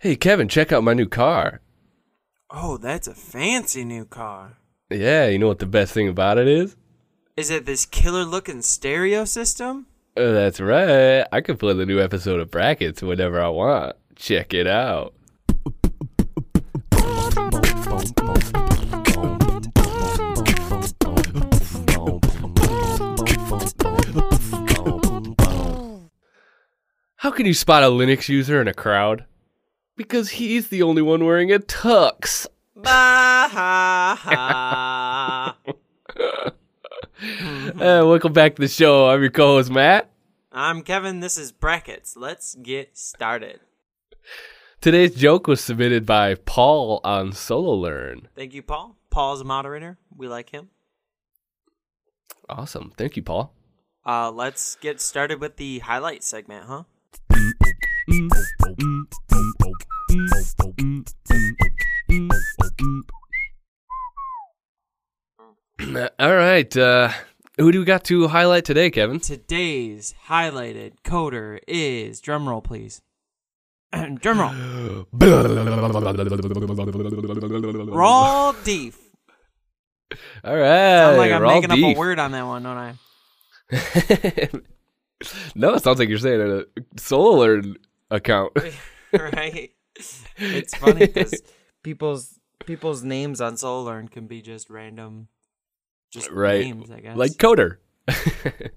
Hey, Kevin, check out my new car. Oh, that's a fancy new car. Yeah, you know what the best thing about it is? Is it this killer looking stereo system? Uh, that's right. I can play the new episode of Brackets whenever I want. Check it out. How can you spot a Linux user in a crowd? Because he's the only one wearing a tux. Bah-ha-ha. Uh, welcome back to the show. I'm your co-host Matt. I'm Kevin. This is Brackets. Let's get started. Today's joke was submitted by Paul on Solo Learn. Thank you, Paul. Paul's a moderator. We like him. Awesome. Thank you, Paul. Uh, let's get started with the highlight segment, huh? All right. Uh, who do we got to highlight today, Kevin? Today's highlighted coder is drumroll, please. drumroll. Raw deef. All right. Sound like I'm making up a word on that one, don't I? no, it sounds like you're saying a Solo Learn account. right? It's funny because people's people's names on SoloLearn can be just random, just Right. names. I guess. like Coder.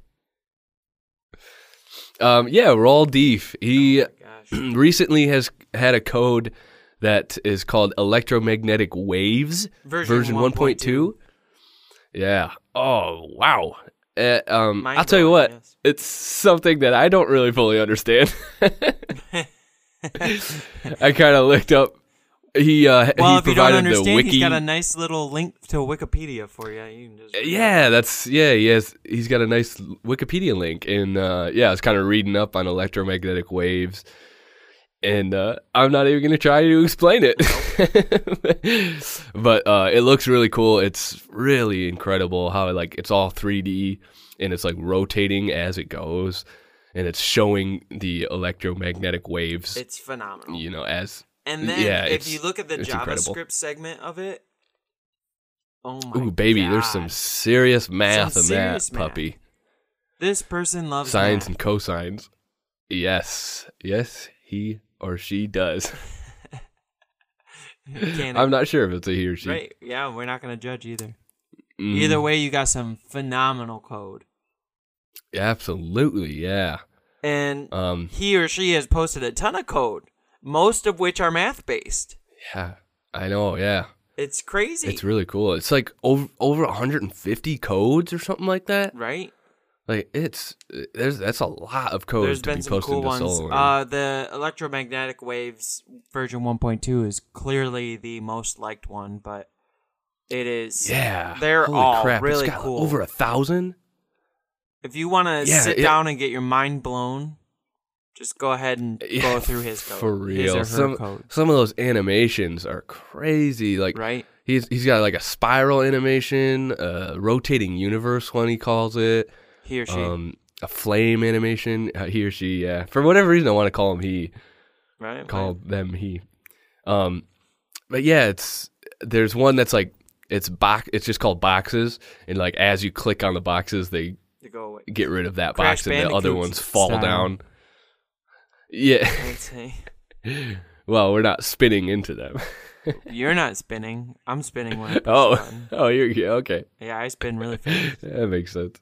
um, yeah, Raw Deef. He oh recently has had a code that is called electromagnetic waves Version version 1.2 yeah oh wow uh, um i'll tell you what yes. it's something that i don't really fully understand i kind of looked up he uh well, he if you don't understand, wiki he's got a nice little link to Wikipedia for you. You can just yeah that's yeah he has he's got a nice wikipedia link and uh yeah i was kind of reading up on electromagnetic waves and uh, I'm not even gonna try to explain it. but uh, it looks really cool. It's really incredible how like it's all 3D and it's like rotating as it goes, and it's showing the electromagnetic waves. It's phenomenal. you know, as and then yeah, if you look at the JavaScript incredible. segment of it, oh my ooh baby, there's some serious math Some in serious that math. puppy. This person loves Sines math. and cosines. Yes, yes, he or she does. I'm not sure if it's a he or she. Right? Yeah, we're not gonna judge either. Mm, Either way, you got some phenomenal code. Absolutely, yeah. And Um, he or she has posted a ton of code, most of which are math based. yeah, I know, yeah. It's crazy, It's really cool. It's like over over 150 codes or something like that. right? Like it's there's that's a lot of codes There's to been be some posted cool to ones. Solar. Uh, the electromagnetic waves version 1.2 is clearly the most liked one, but it is. yeah, they're Holy all crap. really it's got cool. over a thousand. If you want to Yeah, sit it- down and get your mind blown, just go ahead and Yeah, go through his code. for real. Some code, some of those animations are crazy. Like right? he's he's got like a spiral animation, a rotating universe one he calls it. He or she. Um, a flame animation. uh, He or she. Yeah. For whatever reason, I want to call him he. right? call them he. Um, but yeah, it's there's one that's like it's box. It's just called boxes, and like as you click on the boxes, they To go away. get rid of that Crash box, and the other ones fall style. down. Yeah. I'd say. well, we're not spinning into them. You're not spinning. I'm spinning when I push the oh. button. Oh, you're yeah, okay. Yeah, I spin really fast. That makes sense.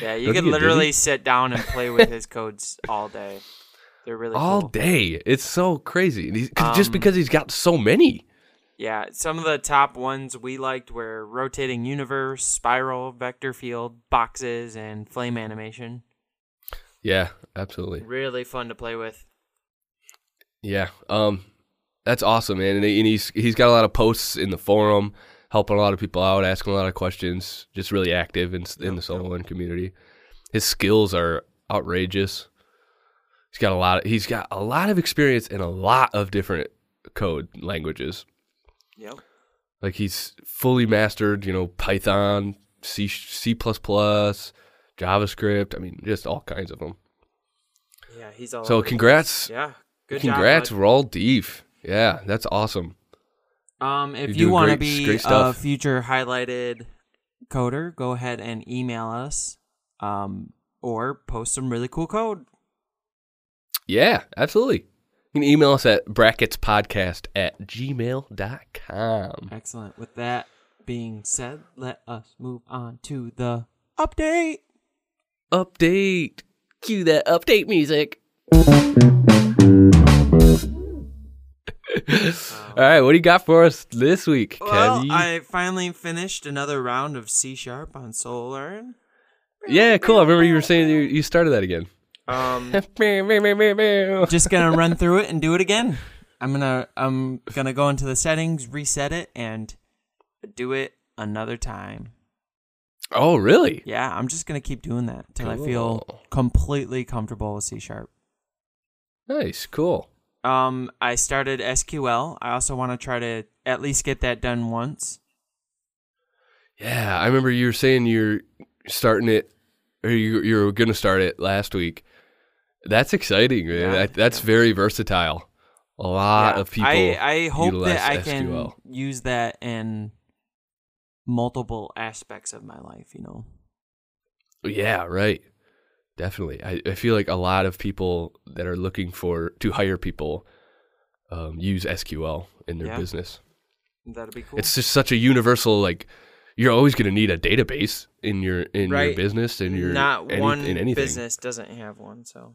Yeah, you Don't can you literally sit down and play with his codes all day. They're really All cool. day, it's so crazy. And he's- 'cause- just Um, because he's got so many. Yeah, some of the top ones we liked were rotating universe, spiral, vector field, boxes, and flame animation. Yeah, absolutely. Really fun to play with. Yeah, um, that's awesome, man. And, he- and he's he's got a lot of posts in the forum, helping a lot of people out, asking a lot of questions. Just really active in in the SoloLearn community. His skills are outrageous. He's got a lot. Of, he's got a lot of experience in a lot of different code languages. Yep. Like he's fully mastered, you know, Python, C C JavaScript. I mean, just all kinds of them. Yeah, he's all. So over congrats, place. Yeah. Good Congrats, job. Raul Deef. Yeah, that's awesome. Um, if You're you want to be a future highlighted coder, go ahead and email us, um, or post some really cool code. Yeah, absolutely. You can email us at bracketspodcast at gmail.com. Excellent. With that being said, let us move on to the update. Update. Cue that update music. All right, what do you got for us this week, Well, Kevy? I finally finished another round of C sharp on SoloLearn. yeah, cool. I remember you were saying you, you started that again. Um, just gonna run through it and do it again. I'm gonna I'm gonna go into the settings, reset it, and do it another time. oh, really? Yeah, I'm just gonna keep doing that until I feel completely comfortable with C sharp. Nice, cool. Um, I started SQL. I also want to try to at least get that done once. Yeah, I remember you were saying you're starting it, or you you were gonna start it last week. That's exciting, man. Yeah, that, that's yeah. very versatile. A lot Yeah, of people. I, I hope utilize that I can SQL. use that in multiple aspects of my life. You know. Yeah, right. Definitely. I, I feel like a lot of people that are looking for to hire people um, use SQL in their Yeah. business. That'd be cool. It's just such a universal like you're always going to need a database in your in your business in your not any- one in anything. business doesn't have one. So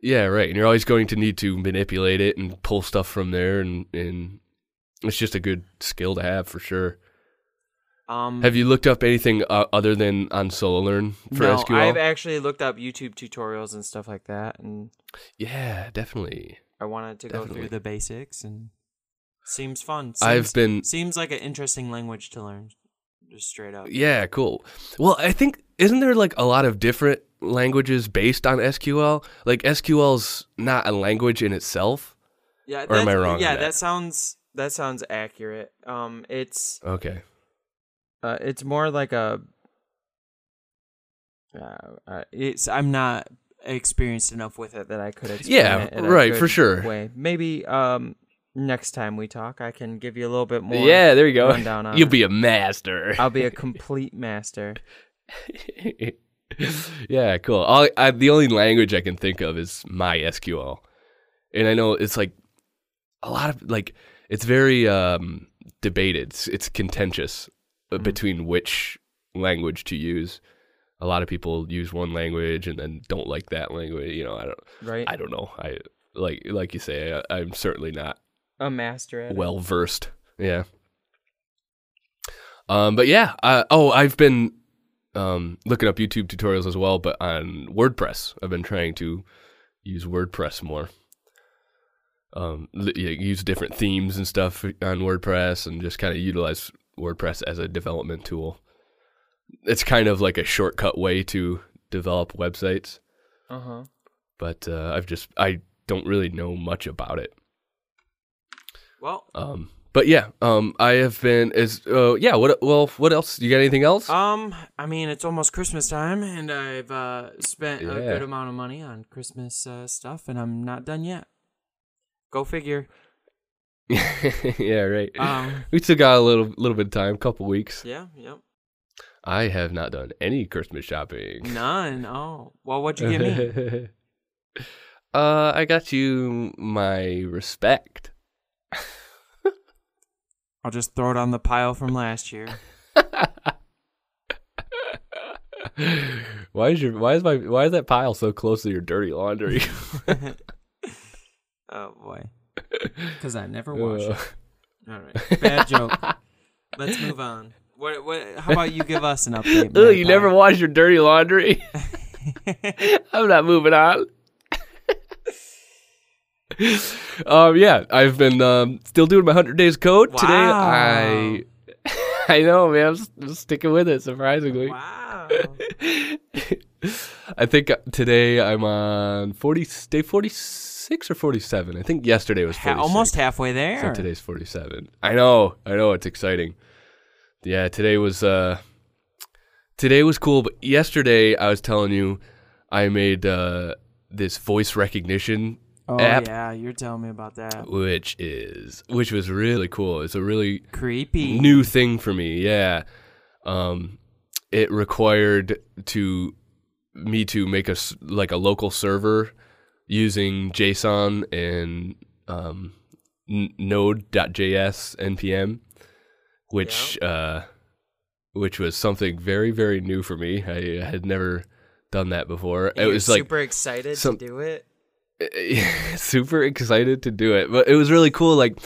Yeah, right. And you're always going to need to manipulate it and pull stuff from there and and it's just a good skill to have for sure. um, Have you looked up anything uh, other than on SoloLearn for no, SQL? I've actually looked up YouTube tutorials and stuff like that, and yeah, definitely. I wanted to go through the basics and seems fun. Seems, I've been seems like an interesting language to learn, just straight up. Yeah, cool. Well, I think isn't there like a lot of different languages based on SQL? Like SQL's not a language in itself. Yeah, Or am I wrong Yeah, that? that sounds that sounds accurate. Um, it's Okay. uh, it's more like a. Uh, uh, it's I'm not experienced enough with it that I could explain Yeah, right, for sure. Way maybe um next time we talk, I can give you a little bit more. yeah, there you go. You'll it. be a master. I'll be a complete master. yeah, cool. I, the only language I can think of is MySQL, and I know it's like a lot of like it's very um, debated. It's, it's contentious uh Mhm. between which language to use. A lot of people use one language and then don't like that language. You know, I don't. Right, I don't know. I like like you say. I, I'm certainly not a master at well versed. Yeah. Um, but yeah. Uh, oh, I've been um, looking up YouTube tutorials as well, but on WordPress, I've been trying to use WordPress more. Um, li- use different themes and stuff on WordPress, and just kind of utilize WordPress as a development tool. It's kind of like a shortcut way to develop websites, Uh huh. but uh, I've just I don't really know much about it. Well, Um, but yeah, um, I have been is uh, yeah. What well, what else? You got anything else? um, I mean, it's almost Christmas time, and I've uh, spent a good amount of money on Christmas uh, stuff, and I'm not done yet. Go figure. yeah, right. Um, we still got a little little bit of time, couple weeks. yeah, yep. I have not done any Christmas shopping. None. Oh, well, what'd you give me? uh, I got you my respect. I'll just throw it on the pile from last year. why is your why is my why is that pile so close to your dirty laundry? oh boy, because I never wash it. Uh, All right, bad joke. Let's move on. What? What? How about you give us an update? Ugh, you never wash your dirty laundry. I'm not moving on. um, yeah, I've been um, still doing my hundred days code today. I I know, man. I'm, sticking with it. Surprisingly, Wow. I think uh, today I'm on forty day forty six or forty seven. I think yesterday was 46. almost halfway there. So today's 47. I know. I know it's exciting. Yeah, today was uh today was cool, but yesterday I was telling you I made uh this voice recognition Oh app. yeah, you're telling me about that. which is which was really cool. It's a really Creepy. new thing for me. Yeah, um, it required to me to make a like a local server using JSON and um, n- Node.js npm, which uh, which was something very very new for me. I had never done that before. You're it was like super excited some- to do it. super excited to do it but it was really cool like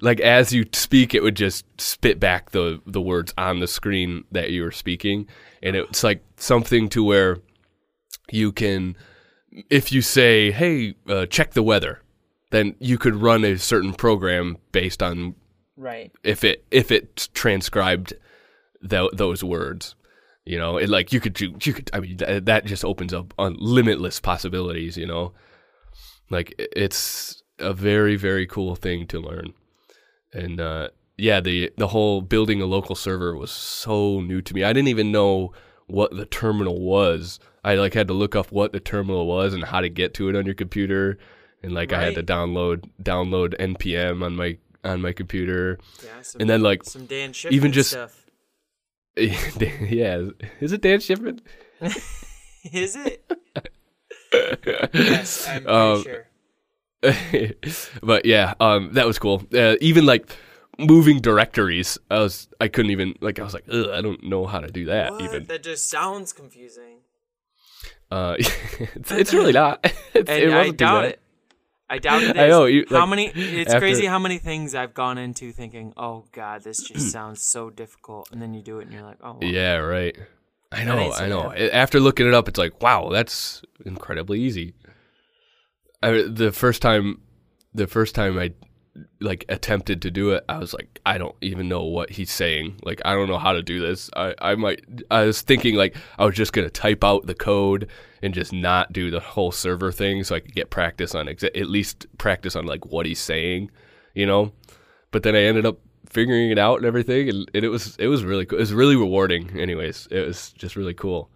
like as you speak it would just spit back the the words on the screen that you were speaking and it's like something to where you can if you say hey uh, check the weather then you could run a certain program based on Right. if it if it transcribed tho- those words you know it like you could do you could i mean th- that just opens up on limitless possibilities you know like it's a very very cool thing to learn and uh yeah the the whole building a local server was so new to me i didn't even know what the terminal was i like had to look up what the terminal was and how to get to it on your computer and like i had to download download npm on my on my computer Yeah. Some, and then like some Dan even just- stuff. yeah, is it Dan Shiffman? Is it? Yes, I'm Um, sure. but yeah, um, that was cool. Uh, even like moving directories, I was I couldn't even like I was like Ugh, I don't know how to do that What? even. That just sounds confusing. Uh, it's, it's really not. It's, it I doubt it. I doubt it. I know, you- how like, many? It's after- crazy how many things I've gone into thinking, "Oh God, this just sounds so difficult," and then you do it, and you're like, "Oh, Yeah, right. I know, I know. bad. After looking it up, it's like, wow, that's incredibly easy. I, the first time, the first time I like attempted to do it, I was like, I don't even know what he's saying. Like, I don't know how to do this. I, I might. I was thinking like I was just gonna type out the code and just not do the whole server thing, so I could get practice on exa- at least practice on like what he's saying, you know. But then I ended up figuring it out and everything, and, and it was it was really cool. It was really rewarding. Anyways, it was just really cool.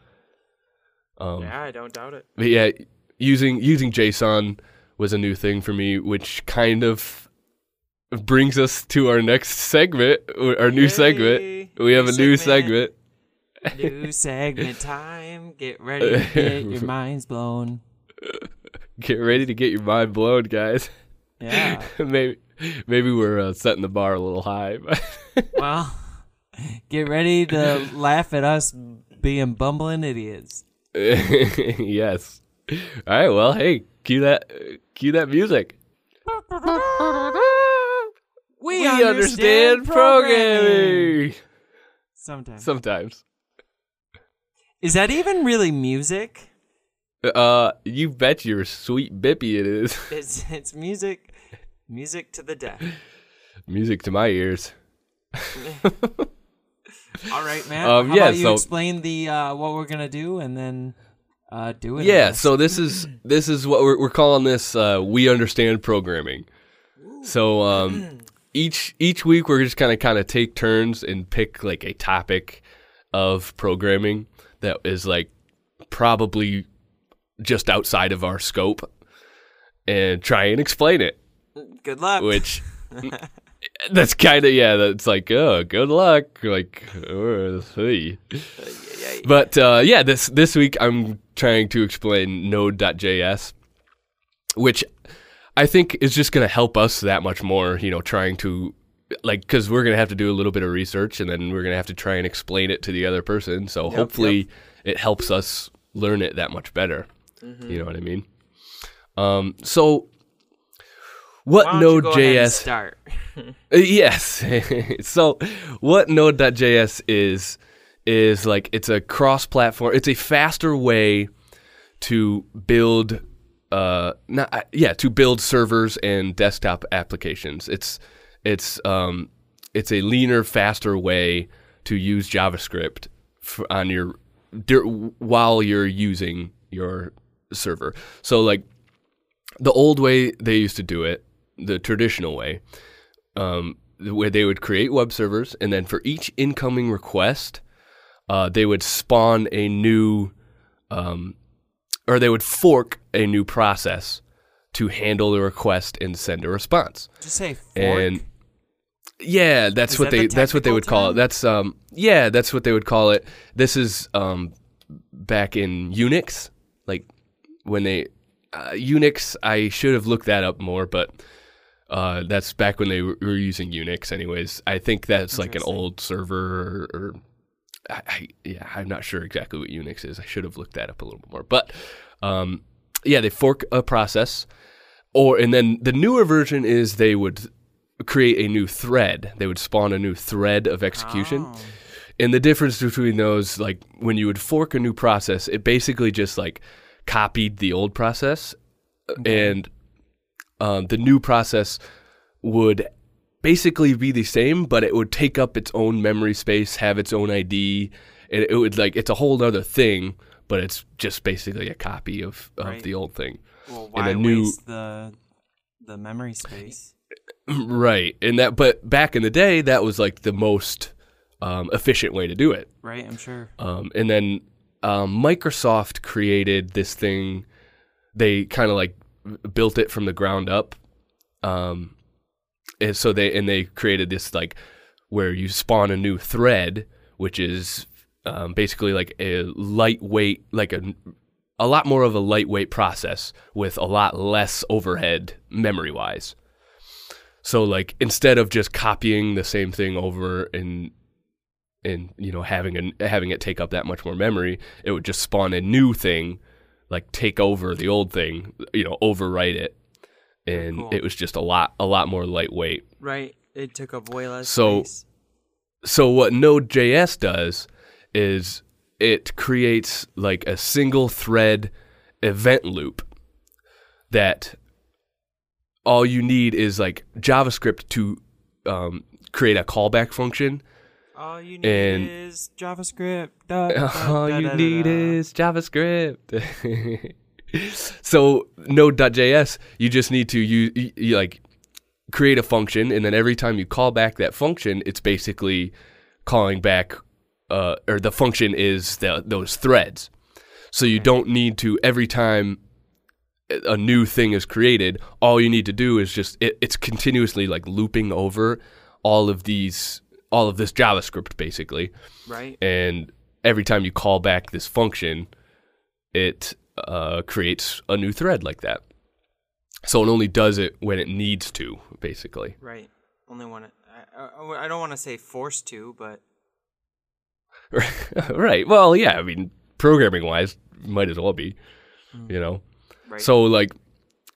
Um, yeah, I don't doubt it." but yeah, using using JSON was a new thing for me, which kind of brings us to our next segment, our new segment. We have a new segment. new segment time. Get ready to get your minds blown. Get ready to get your mind blown, guys. Yeah. maybe maybe we're uh, setting the bar a little high. Well, get ready to laugh at us being bumbling idiots. yes. All right. Well, hey, cue that cue that music. We, We understand programming. Sometimes. Sometimes. Is that even really music? Uh, you bet your sweet bippy it is. It's it's music, music to the death. Music to my ears. All right, man. Um, How yeah, about you so- explain the uh, what we're gonna do and then uh, do it? Yeah. So this is this is what we're we're calling this. Uh, we understand programming. So um, each each week we're just kind of kind of take turns and pick like a topic of programming that is like probably just outside of our scope and try and explain it. Good luck. which that's kind of yeah that's like oh good luck like hey. but uh, yeah this this week i'm trying to explain node.js which i think is just going to help us that much more you know trying to like because we're going to have to do a little bit of research and then we're going to have to try and explain it to the other person. So hopefully it helps us learn it that much better. You know what i mean? Um so what Why don't you go ahead and Node.js start? uh, Yes. so, what Node.js is is like it's a cross-platform. It's a faster way to build, uh, not uh, yeah, to build servers and desktop applications. It's it's um it's a leaner, faster way to use JavaScript f on your while you're using your server. So like the old way they used to do it, the traditional way, um, where they would create web servers, and then for each incoming request, uh, they would spawn a new, um, or they would fork a new process to handle the request and send a response. Just say fork. And yeah, that's Is what that the they that's what they would call it. That's um yeah, that's what they would call it. This is um back in Unix, like when they uh, Unix. I should have looked that up more, but uh, that's back when they were, using Unix. Anyways, I think that's like an old server, or, or I, I yeah, I'm not sure exactly what Unix is. I should have looked that up a little bit more, but um, yeah, they fork a process, or and then the newer version is they would create a new thread. They would spawn a new thread of execution. Oh. And the difference between those, like when you would fork a new process, it basically just like copied the old process, and um, the new process would basically be the same, but it would take up its own memory space, have its own ID, and it would like it's a whole other thing, but it's just basically a copy of, of Right. the old thing. Well, in why a new- waste the the memory space? right. And that but back in the day that was like the most um, efficient way to do it. Right, I'm sure. Um, and then um, Microsoft created this thing. They kind of like built it from the ground up. Um, and so they and they created this like where you spawn a new thread, which is um, basically like a lightweight, like a a lot more of a lightweight process with a lot less overhead memory wise. So like instead of just copying the same thing over and and you know having a, having it take up that much more memory, it would just spawn a new thing, like take over the old thing, you know, overwrite it, and cool. it was just a lot a lot more lightweight. Right, it took up way less So- space. So what Node.js does is it creates like a single thread event loop that all you need is like JavaScript to um, create a callback function. All you need and- is JavaScript. Da, da, All da, you need is JavaScript. so Node.js, you just need to use you, you, like create a function, and then every time you call back that function, it's basically calling back, uh, or the function is the, those threads. So you don't need to every time a new thing is created. All you need to do is just it, it's continuously like looping over all of these, all of this JavaScript basically Right. and every time you call back this function, it uh, creates a new thread like that. So it only does it when it needs to, basically. Right. Only one. I, I, I don't want to say forced to, but right. Well, yeah. I mean, programming wise, might as well be. You know. right. So like,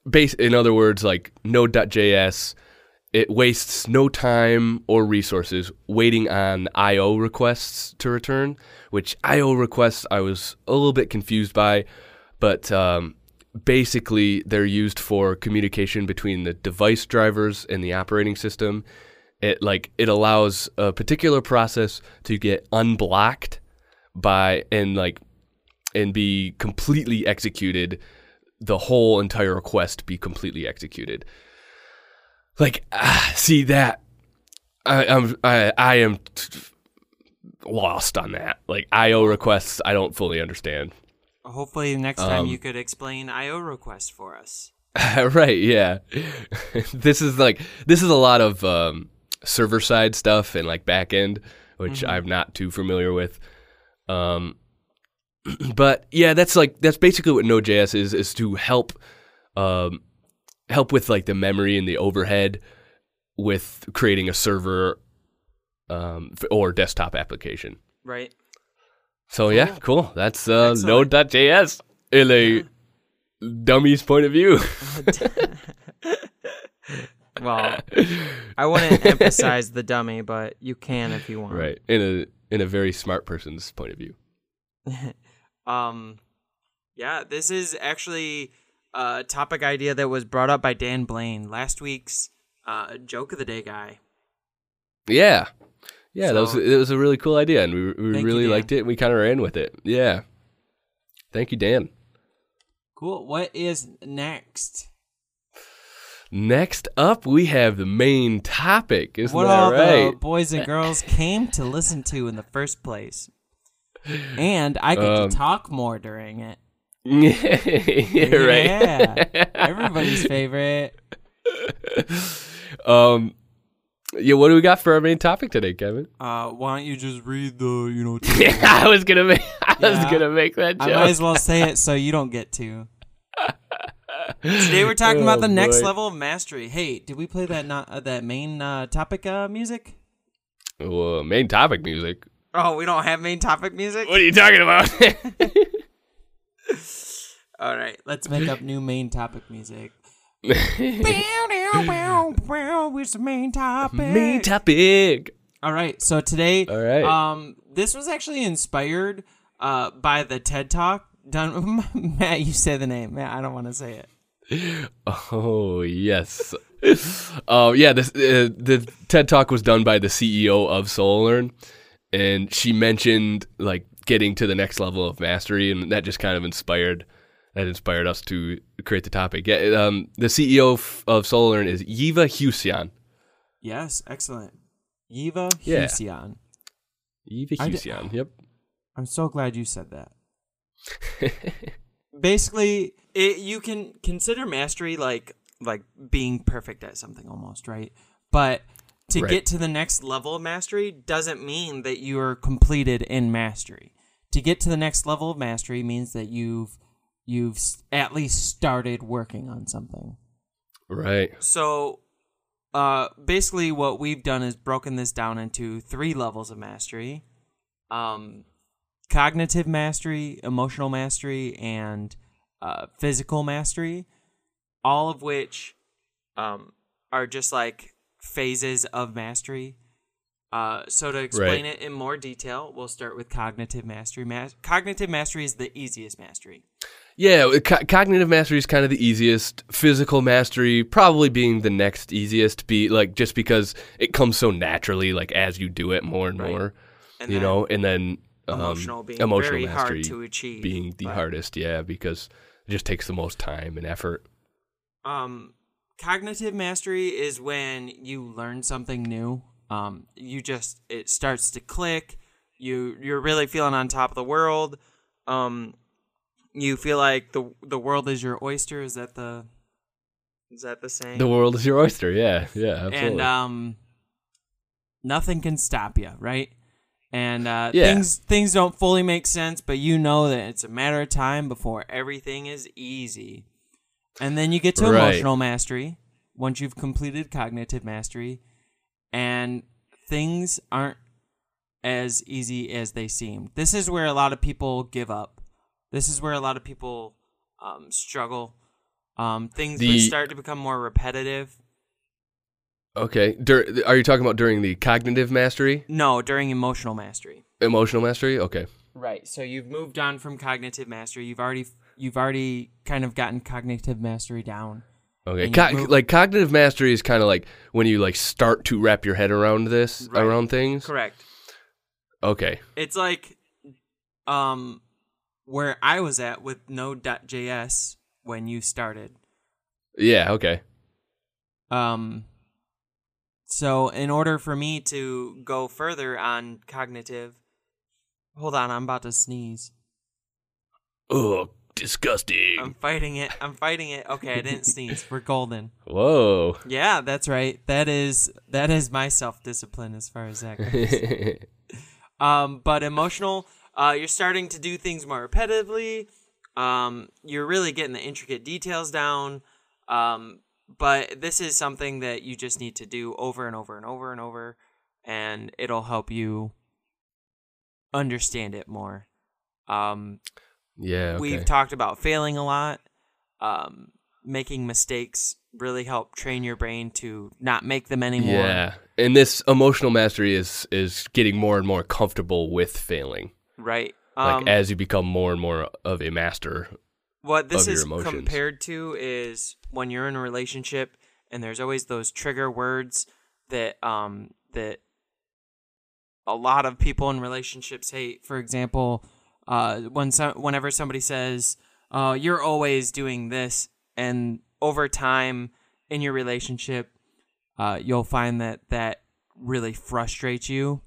base. In other words, like Node.js, it wastes no time or resources waiting on I/O requests to return. Which I/O requests I was a little bit confused by, but um, basically they're used for communication between the device drivers and the operating system. It like it allows a particular process to get unblocked by and like and be completely executed the whole entire request be completely executed like ah, see that I, I'm I, I am t- lost on that. Like IO requests I don't fully understand. Hopefully next time Um, you could explain I/O requests for us. right yeah. This is like this is a lot of um, server side stuff and like back end which i'm not too familiar with. Um, but yeah that's like that's basically what node.js is is to help um, help with like the memory and the overhead with creating a server um, f- or desktop application Right. so yeah cool that's uh, node.js in a dummy's point of view Well, I wouldn't emphasize the dummy, but you can if you want. Right. In a in a very smart person's point of view. Um, yeah, this is actually a topic idea that was brought up by Dan Blaine, last week's uh, joke of the day guy. Yeah. Yeah, that was it was a really cool idea and we we Thank you, really liked it and we kind of ran with it. Yeah. Thank you, Dan. Cool. What is next? Next up, we have the main topic. Isn't what that all right? the boys and girls came to listen to in the first place. And I get Um, to talk more during it. yeah, right. Yeah. Everybody's favorite. um, yeah. What do we got for our main topic today, Kevin? Uh, why don't you just read the, you know, Yeah, I was gonna make. I was gonna make that Joke. I joke. might as well say it so you don't get to. Today we're talking about Oh, the next level of mastery. Hey, did we play that not uh, that main uh, topic uh, music? Well, main topic music. Oh, we don't have main topic music. What are you talking about? All right, let's make up new main topic music. It's the main topic. main topic. All right, so today, All right. um, this was actually inspired uh by the TED Talk done. Matt, you say the name. Matt, I don't want to say it. Oh yes. Oh yeah. This uh, the TED Talk was done by the CEO of SoloLearn, and she mentioned like getting to the next level of mastery, and that just kind of inspired that inspired us to create the topic. Yeah. Um, the CEO of, of SoloLearn is Yeva Hyusyan. Yes, excellent. Yeva Yeah. Hyusyan. Yeva d- Hyusyan. Yep. I'm so glad you said that. Basically, it, you can consider mastery like like being perfect at something almost, right? But to Right. get to the next level of mastery doesn't mean that you are completed in mastery. To get to the next level of mastery means that you've you've at least started working on something. Right. So, uh, basically, what we've done is broken this down into three levels of mastery: um, cognitive mastery, emotional mastery, and uh, physical mastery. All of which um, are just like phases of mastery. Uh, so to explain Right. it in more detail, we'll start with cognitive mastery. Mas- cognitive mastery is the easiest mastery. Yeah, co- cognitive mastery is kind of the easiest. Physical mastery probably being the next easiest. Be like just because it comes so naturally, like as you do it more and Right. more, And you know. And then um, emotional being emotional very mastery hard to achieve. being the but- hardest. Yeah, because it just takes the most time and effort. um cognitive mastery is when you learn something new. Um you just it starts to click. You you're really feeling on top of the world. Um you feel like the the world is your oyster. Is that the is that the saying? The world is your oyster. Yeah, yeah, absolutely. and um nothing can stop you right? And uh Yeah. things things don't fully make sense but you know that it's a matter of time before everything is easy and then you get to Right. emotional mastery once you've completed cognitive mastery and things aren't as easy as they seem this is where a lot of people give up this is where a lot of people um, struggle um, things The- start to become more repetitive okay, Dur- are you talking about during the cognitive mastery, No, during emotional mastery. emotional mastery? Okay, Right. So you've moved on from cognitive mastery. You've already you've already kind of gotten cognitive mastery down. okay. Co- like cognitive mastery is kind of like when you like start to wrap your head around this, Right. around things. Correct. Okay. It's like um where I was at with Node.js when you started. Yeah. Okay. Um so in order for me to go further on cognitive Hold on, I'm about to sneeze. Oh, disgusting. I'm fighting it. I'm fighting it. Okay, I didn't sneeze. We're golden. Whoa. Yeah, that's right. That is that is my self discipline as far as that goes. um, but emotional, uh, you're starting to do things more repetitively. Um, you're really getting the intricate details down. Um, but this is something that you just need to do over and over and over and over, and it'll help you understand it more. Um, yeah. Okay. We've talked about failing a lot. Um, making mistakes really help train your brain to not make them anymore. Yeah, and this emotional mastery is is getting more and more comfortable with failing. Right. Like Um, as you become more and more of a master. what this is compared to is when you're in a relationship and there's always those trigger words that um that a lot of people in relationships hate. For example, uh, when some whenever somebody says, "Oh, you're always doing this," and over time in your relationship, uh, you'll find that that really frustrates you,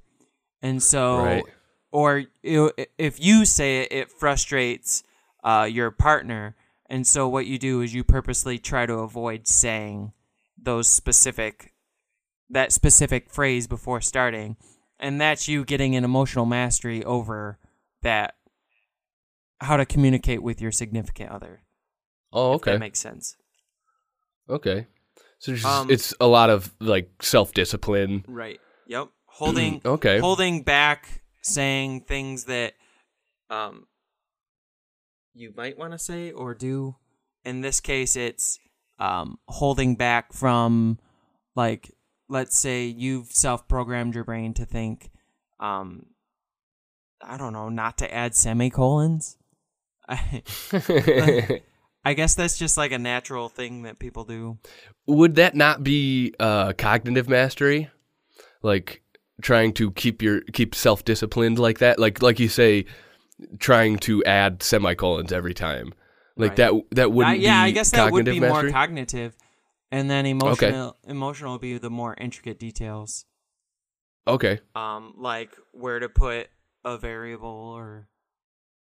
and so Right. or if you say it, it frustrates uh, your partner. And so what you do is you purposely try to avoid saying those specific that specific phrase before starting. And that's you getting an emotional mastery over that how to communicate with your significant other. Oh, If that okay. makes sense. Okay. So just- Um, it's a lot of like self discipline. Right. Yep. Holding Okay. holding back saying things that um you might want to say or do. In this case it's um holding back from like let's say you've self-programmed your brain to think um I don't know, not to add semicolons. I I guess that's just like a natural thing that people do. Would that not be uh, cognitive mastery? Like trying to keep your keep self disciplined like that? Like like you say, trying to add semicolons every time. Like Right. that that wouldn't I- yeah, be I guess that would be mastery? more cognitive, and then emotional. Emotional would be the more intricate details, okay. um, like where to put a variable or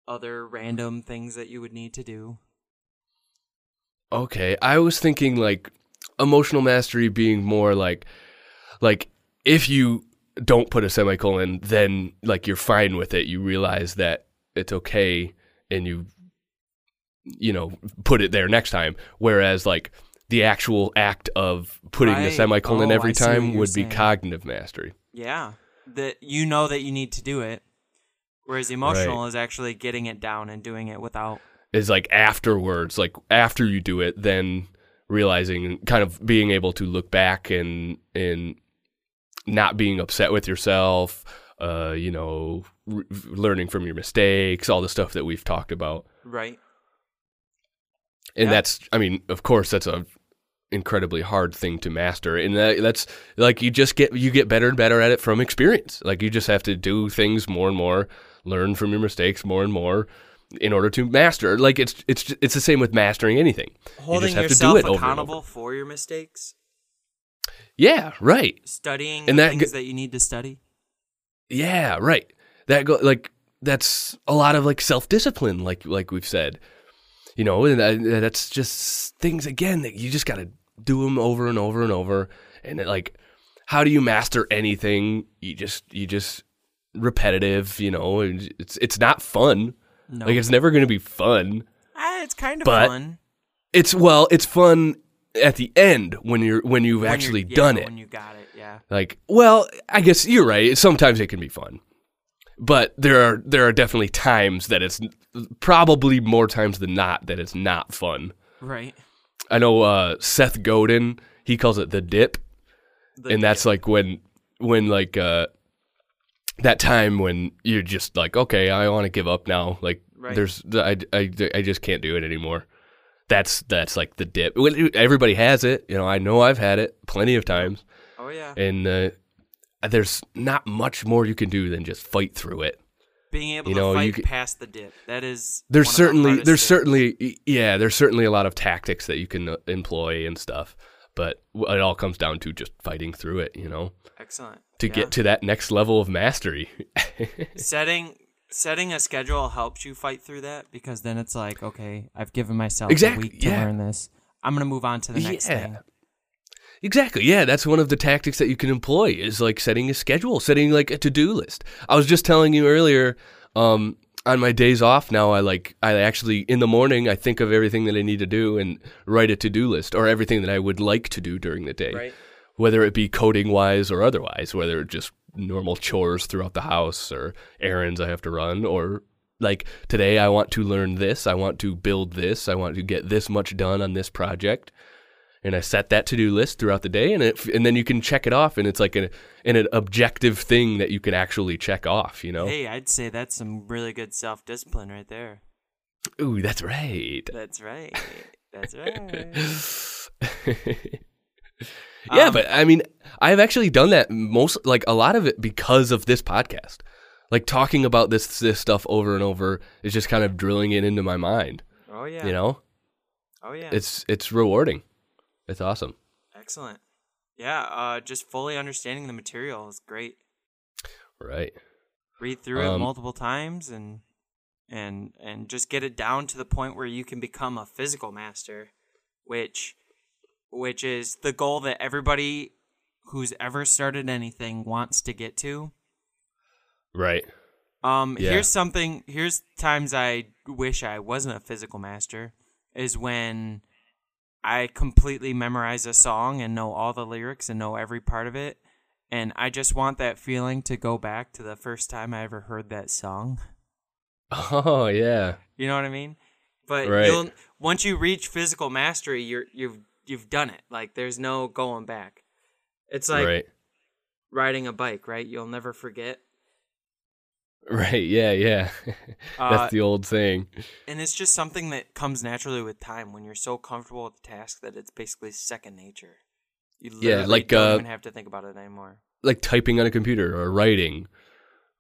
other random things that you would need to do. Okay. I was thinking like emotional mastery being more like like if you don't put a semicolon, then like you're fine with it. You realize that it's okay and you you know, put it there next time. Whereas like the actual act of putting the semicolon Oh, every I see what time would be cognitive mastery. Yeah, that you know that you need to do it, whereas emotional is actually getting it down and doing it without. Is like afterwards, like after you do it, then realizing kind of being able to look back and and not being upset with yourself, uh, you know, r- learning from your mistakes, all the stuff that we've talked about. Right. and Yeah. that's i mean of course that's a incredibly hard thing to master and that, that's like you just get you get better and better at it from experience. Like you just have to do things more and more learn from your mistakes more and more in order to master. Like it's it's it's the same with mastering anything. Holding have to do yourself it over over. for your mistakes, yeah right. Studying And that things g- that you need to study. yeah right. That go like that's a lot of like self-discipline like like we've said. You know and that, that's just things again that you just got to do them over and over and over and it, like how do you master anything you just you just repetitive you know it's it's not fun No, like it's never going to be fun Ah, it's kind of but fun. it's well it's fun at the end when you're when you've when actually yeah, done it When you got it, yeah. like, well, I guess you're right. Sometimes it can be fun, but there are there are definitely times that it's probably more times than not that it's not fun. Right. I know uh, Seth Godin. He calls it the dip, The- and that's like when when like uh, that time when you're just like, okay, I want to give up now. Like, Right. there's I, I I just can't do it anymore. That's that's like the dip. Everybody has it. You know, I know I've had it plenty of times Oh yeah. and uh, there's not much more you can do than just fight through it. Being able you to know, you fight c- past the dip. That is. There's of the certainly there's things. certainly yeah there's certainly a lot of tactics that you can uh, employ and stuff, but it all comes down to just fighting through it, you know, excellent to Yeah. get to that next level of mastery. setting setting a schedule helps you fight through that because then it's like okay i've given myself Exactly, a week to yeah. learn this i'm gonna move on to the next Yeah. thing Exactly. Yeah, that's one of the tactics that you can employ is like setting a schedule, setting like a to-do list. I was just telling you earlier um on my days off now I like I actually in the morning I think of everything that I need to do and write a to-do list or everything that I would like to do during the day. right Whether it be coding wise or otherwise, whether it's just normal chores throughout the house or errands I have to run or like today I want to learn this, I want to build this, I want to get this much done on this project and I set that to do list throughout the day, and it and then you can check it off, and it's like an an objective thing that you can actually check off. You know, hey i'd say that's some really good self-discipline right there ooh, that's right. that's right that's right yeah, Um, but I mean, I've actually done that most, like a lot of it, because of this podcast. Like talking about this this stuff over and over is just kind of drilling it into my mind. oh yeah You know, oh yeah it's it's rewarding. It's awesome. excellent yeah uh just fully understanding the material is great Right. read through it Um, multiple times and and and just get it down to the point where you can become a physical master, which which is the goal that everybody who's ever started anything wants to get to. Right. Um, Yeah. here's something. Here's times I wish I wasn't a physical master. Is when I completely memorize a song and know all the lyrics and know every part of it, and I just want that feeling to go back to the first time I ever heard that song. Oh yeah. You know what I mean? But Right. you'll once you reach physical mastery, you're you've you've done it. Like there's no going back. It's like right. riding a bike, right? You'll never forget. Right. Yeah. Yeah. Uh, That's the old saying. and it's just something that comes naturally with time when you're so comfortable with the task that it's basically second nature. You Yeah, literally like, don't uh, even have to think about it anymore. Like typing on a computer or writing,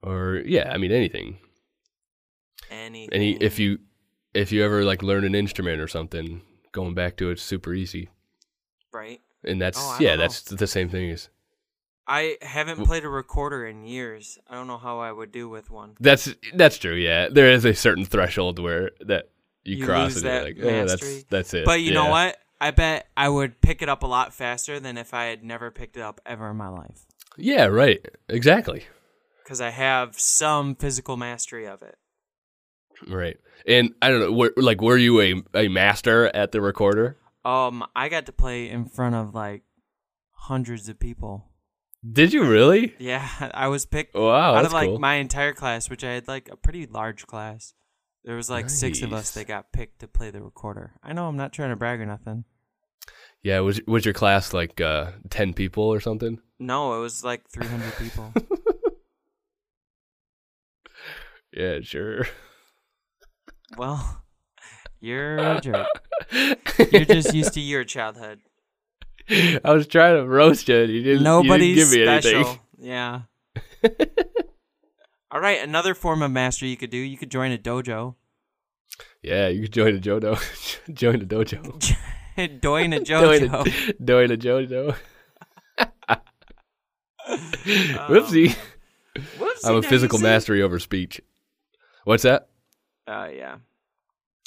or yeah. I mean anything. Anything. Any if you if you ever like learn an instrument or something, going back to it's super easy. right. And that's Oh, yeah. That's the same thing as I haven't played a recorder in years. I don't know how I would do with one. That's that's true. Yeah, there is a certain threshold where that you, You cross and you're that like, oh, that's that's it. But you know what? I bet I would pick it up a lot faster than if I had never picked it up ever in my life. Yeah, right. Exactly. Because I have some physical mastery of it. Right. And I don't know, were, like, were you a a master at the recorder? Um, I got to play in front of like hundreds of people. Did you really? Yeah, I was picked Wow, out of like cool. my entire class, which I had like a pretty large class. There was like six of us that got picked to play the recorder. I know I'm not trying to brag or nothing. yeah. Was was your class like uh, ten people or something? No, it was like 300 people. Yeah, sure. well, you're a jerk. You're just used to your childhood. I was trying to roast you. and You didn't. Nobody's you didn't give me special. anything. Yeah. All right, another form of mastery you could do. You could join a dojo. Yeah, you could join a dojo. join a dojo. join a Join dojo. join a jojo. Whoopsie. Whoopsie I'm a physical mastery over speech. What's that? Uh, yeah.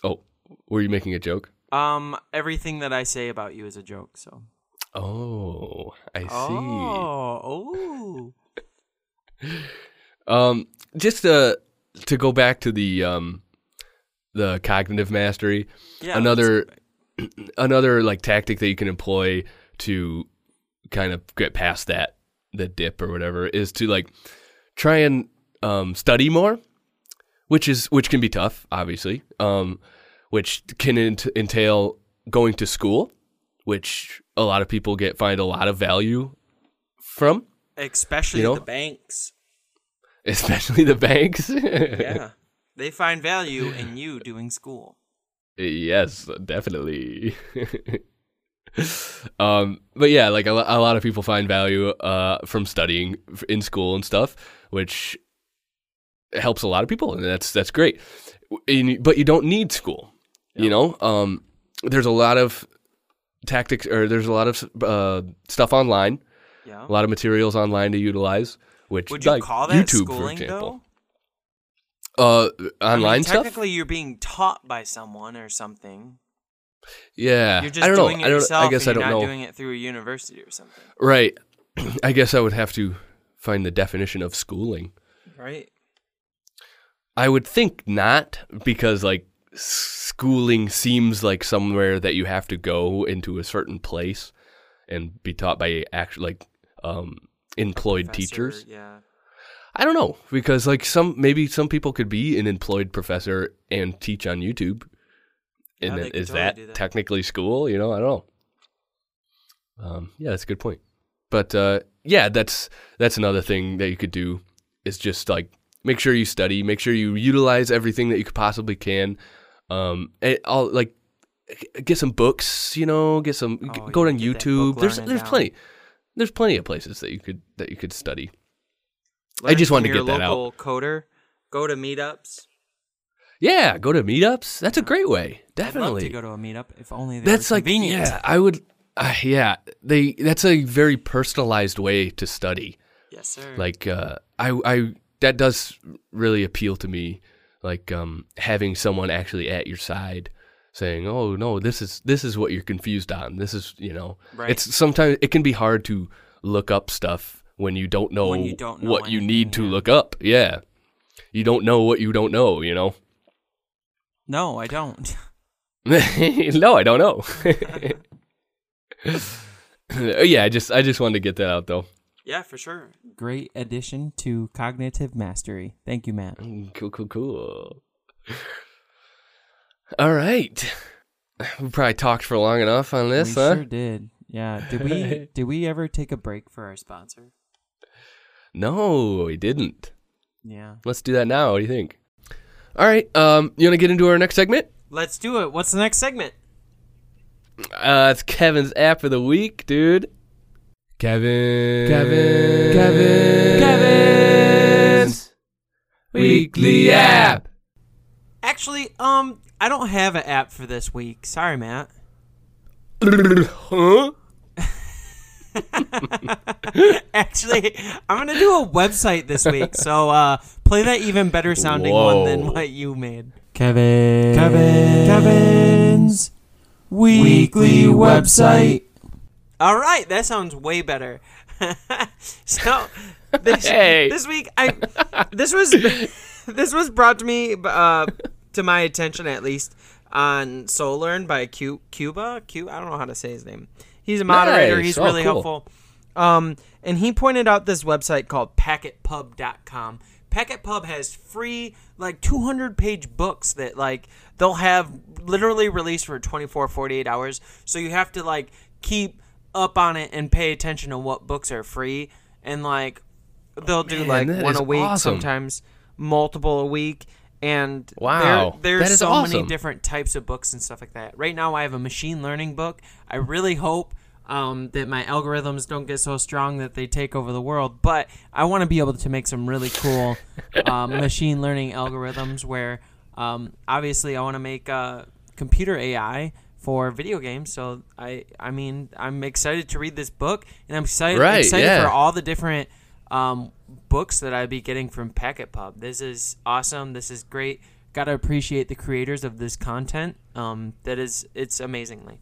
Oh, were you making a joke? Um, everything that I say about you is a joke. So. Oh, I see. Oh, oh. Um, just uh, to go back to the um, the cognitive mastery. Yeah. Another- Another like tactic that you can employ to kind of get past that the dip or whatever is to like try and um, study more, which is which can be tough, obviously. Um, which can ent- entail going to school, which a lot of people get find a lot of value from, especially you know? the banks. especially the banks. Yeah. they find value in you doing school. Yes, definitely. um, but yeah, like a, a lot of people find value uh, from studying in school and stuff, which helps a lot of people, and that's that's great. And- but you don't need school, you know. Um, there's a lot of tactics, or there's a lot of uh, stuff online, Yeah. a lot of materials online to utilize. Which Would you like call that YouTube, schooling for example. though? Uh, I mean, online stuff. Technically, you're being taught by someone or something. Yeah, You're just I don't know. doing it I don't. yourself. I guess I you're don't know. doing it through a university or something. Right. I guess I would have to find the definition of schooling. Right. I would think not because like schooling seems like somewhere that you have to go into a certain place and be taught by actual like um employed teachers. Yeah. I don't know because like some maybe some people could be an employed professor and teach on YouTube. Yeah, And then, is totally that, that. technically school? You know, I don't know. Um, yeah, that's a good point. But uh, yeah, that's that's another thing that you could do is just like make sure you study, make sure you utilize everything that you could possibly can. Um, and I'll like get some books, you know, get some Oh, go yeah, on YouTube. There's there's down. plenty there's plenty of places that you could that you could study. I just wanted to get that out. local coder. Go to meetups. Yeah, go to meetups. That's a great way. Definitely. To go to a meetup if only that's like convenient. yeah i would uh, yeah they that's a very personalized way to study Yes, sir. like uh i i that does really appeal to me like um, having someone actually at your side saying, "Oh no, this is this is what you're confused on. This is you know." Right. It's sometimes it can be hard to look up stuff when you don't know, you don't know what you need to yeah. look up. Yeah, you don't know what you don't know. You know. No, I don't. no, I don't know. yeah, I just I just wanted to get that out though. Yeah, for sure. Great addition to cognitive mastery. Thank you, Matt. Cool, cool, cool. All right. We probably talked for long enough on this, we huh? sure did. Yeah. Did we did we ever take a break for our sponsor? No, we didn't. Yeah. Let's do that now. What do you think? All right. Um, you want to get into our next segment? Let's do it. What's the next segment? Uh, it's Kevin's app of the week, dude. Kevin. Kevin. Kevin. Kevin's weekly app. Actually, um, I don't have an app for this week. Sorry, Matt. huh? Actually, I'm gonna do a website this week, so uh, play that even better sounding one than what you made. Kevin. Kevin. Kevin's Weekly website. All right, that sounds way better. so this, Hey. this week, I this was this was brought to me uh, to my attention at least on SoloLearn by Q, Cuba. Q, I don't know how to say his name. He's a moderator. Nice. He's Oh, really cool. helpful. Um, and he pointed out this website called packetpub.com. Packetpub has free like 200 page books that like they'll have literally released for 24 48 hours. So you have to like keep up on it and pay attention to what books are free. And like they'll do Man, like one a week awesome. sometimes multiple a week. And Wow, there, there's so many different types of books and stuff like that. Right now i have a machine learning book. I really hope um, that my algorithms don't get so strong that they take over the world. But i want to be able to make some really cool um, machine learning algorithms where um, obviously i want to make uh, computer ai for video games so i i mean i'm excited to read this book and i'm excited, Right, excited yeah. for all the different um, books that I'd be getting from Packet Pub. This is awesome. This is great. Got to appreciate the creators of this content. Um, that is, it's amazingly,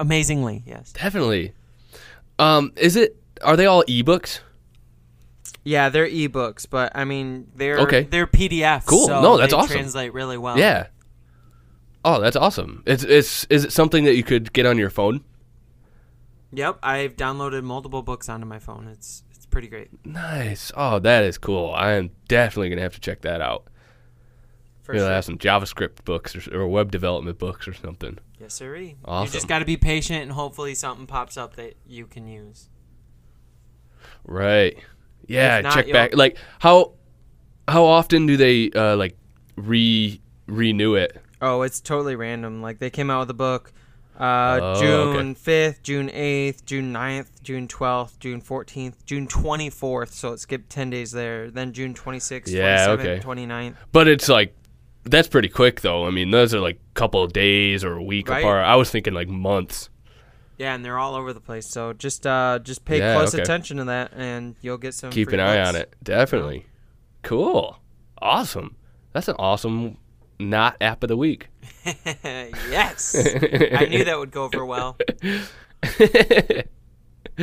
amazingly, yes. Definitely. Um, is it? Are they all ebooks? Yeah, they're ebooks, but I mean, they're Okay. they're PDFs. Cool. So No, that's they awesome. Translate really well. Yeah. Oh, that's awesome. It's it's is it something that you could get on your phone? Yep, I've downloaded multiple books onto my phone. It's it's pretty great. Nice. Oh, that is cool. I am definitely gonna have to check that out. For Maybe sure. have some JavaScript books or, or web development books or something. Yes, sir. You just got to be patient, and hopefully something pops up that you can use. Right. Yeah. Not, check back. Like how how often do they uh, like re renew it? Oh, it's totally random. Like they came out with a book uh, Oh, June 5th, June 8th, June 9th, June 12th, June 14th, June 24th. So it skipped 10 days there. Then June 26th, Yeah, 27th, okay. 29th. But it's like that's pretty quick though. I mean, those are like a couple of days or a week Right. apart. I was thinking like months. Yeah, and they're all over the place. So just uh, just pay Yeah, close okay. attention to that, and you'll get some. Keep an eye books. on it. Definitely. Cool. Awesome. That's an awesome not app of the week. yes, I knew that would go over well.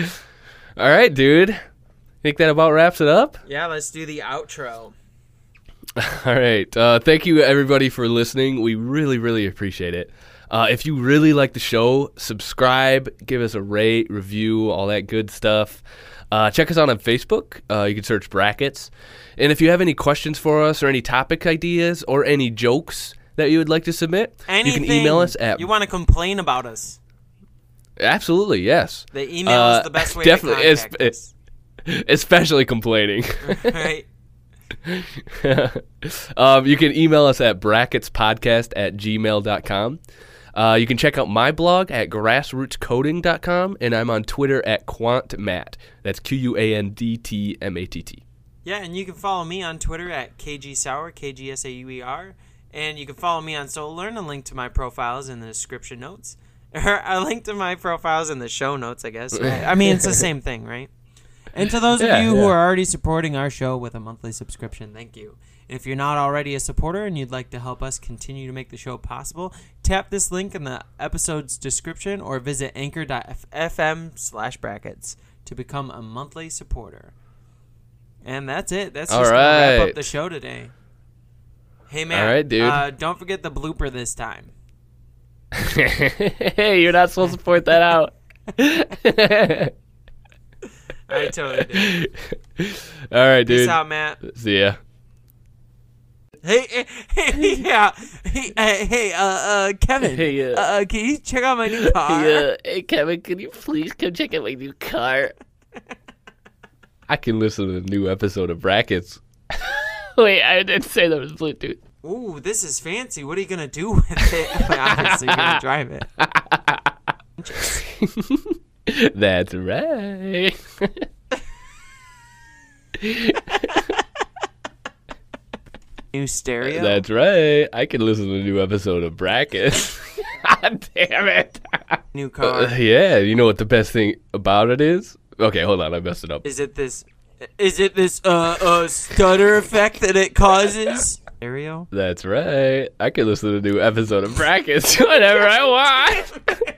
All right, dude. I think that about wraps it up? Yeah, let's do the outro. All right. Uh, thank you, everybody, for listening. We really, really appreciate it. Uh, if you really like the show, subscribe, give us a rate, review, all that good stuff. Uh, check us out on Facebook. Uh, you can search Brackets. And if you have any questions for us or any topic ideas or any jokes that you would like to submit, Anything you can email us at. You want to complain about us? absolutely, yes. The email Uh, is the best way definitely, to us. Especially complaining. right. um, you can email us at bracketspodcast at gmail.com. Uh, you can check out my blog at grassrootscoding.com, and I'm on Twitter at quandtmatt. That's Q U A N D T M A T T. Yeah, and you can follow me on Twitter at KGSauer, K G S A U E R. And you can follow me on SoloLearn. A link to my profiles in the description notes. Or a link to my profiles in the show notes, I guess. I mean, it's the same thing, right? And to those Yeah, of you who are already supporting our show with a monthly subscription, thank you. If you're not already a supporter and you'd like to help us continue to make the show possible, tap this link in the episode's description or visit anchor.fm slash brackets to become a monthly supporter. And that's it. That's All just gonna wrap up the show today. Hey man, All right, dude. Uh, don't forget the blooper this time. hey, you're not supposed to point that out. I totally did. All right, dude. Peace out, Matt. See ya. Hey, hey, hey, yeah. Hey, uh, hey, uh, uh, Kevin. Hey, uh, uh, uh, can you check out my new car? Hey, uh, hey, Kevin, can you please come check out my new car? I can listen to the new episode of Brackets. Wait, I didn't say that was Bluetooth. Ooh, this is fancy. What are you gonna do with it? Well, Obviously, you're gonna drive it. That's right. New stereo. That's right. I can listen to a new episode of Brackets. God damn it. new car. Uh, yeah, you know what the best thing about it is? Okay, hold on, I messed it up. Is it this? Is it this uh uh stutter effect that it causes? Stereo. That's right. I can listen to a new episode of Brackets whenever I want.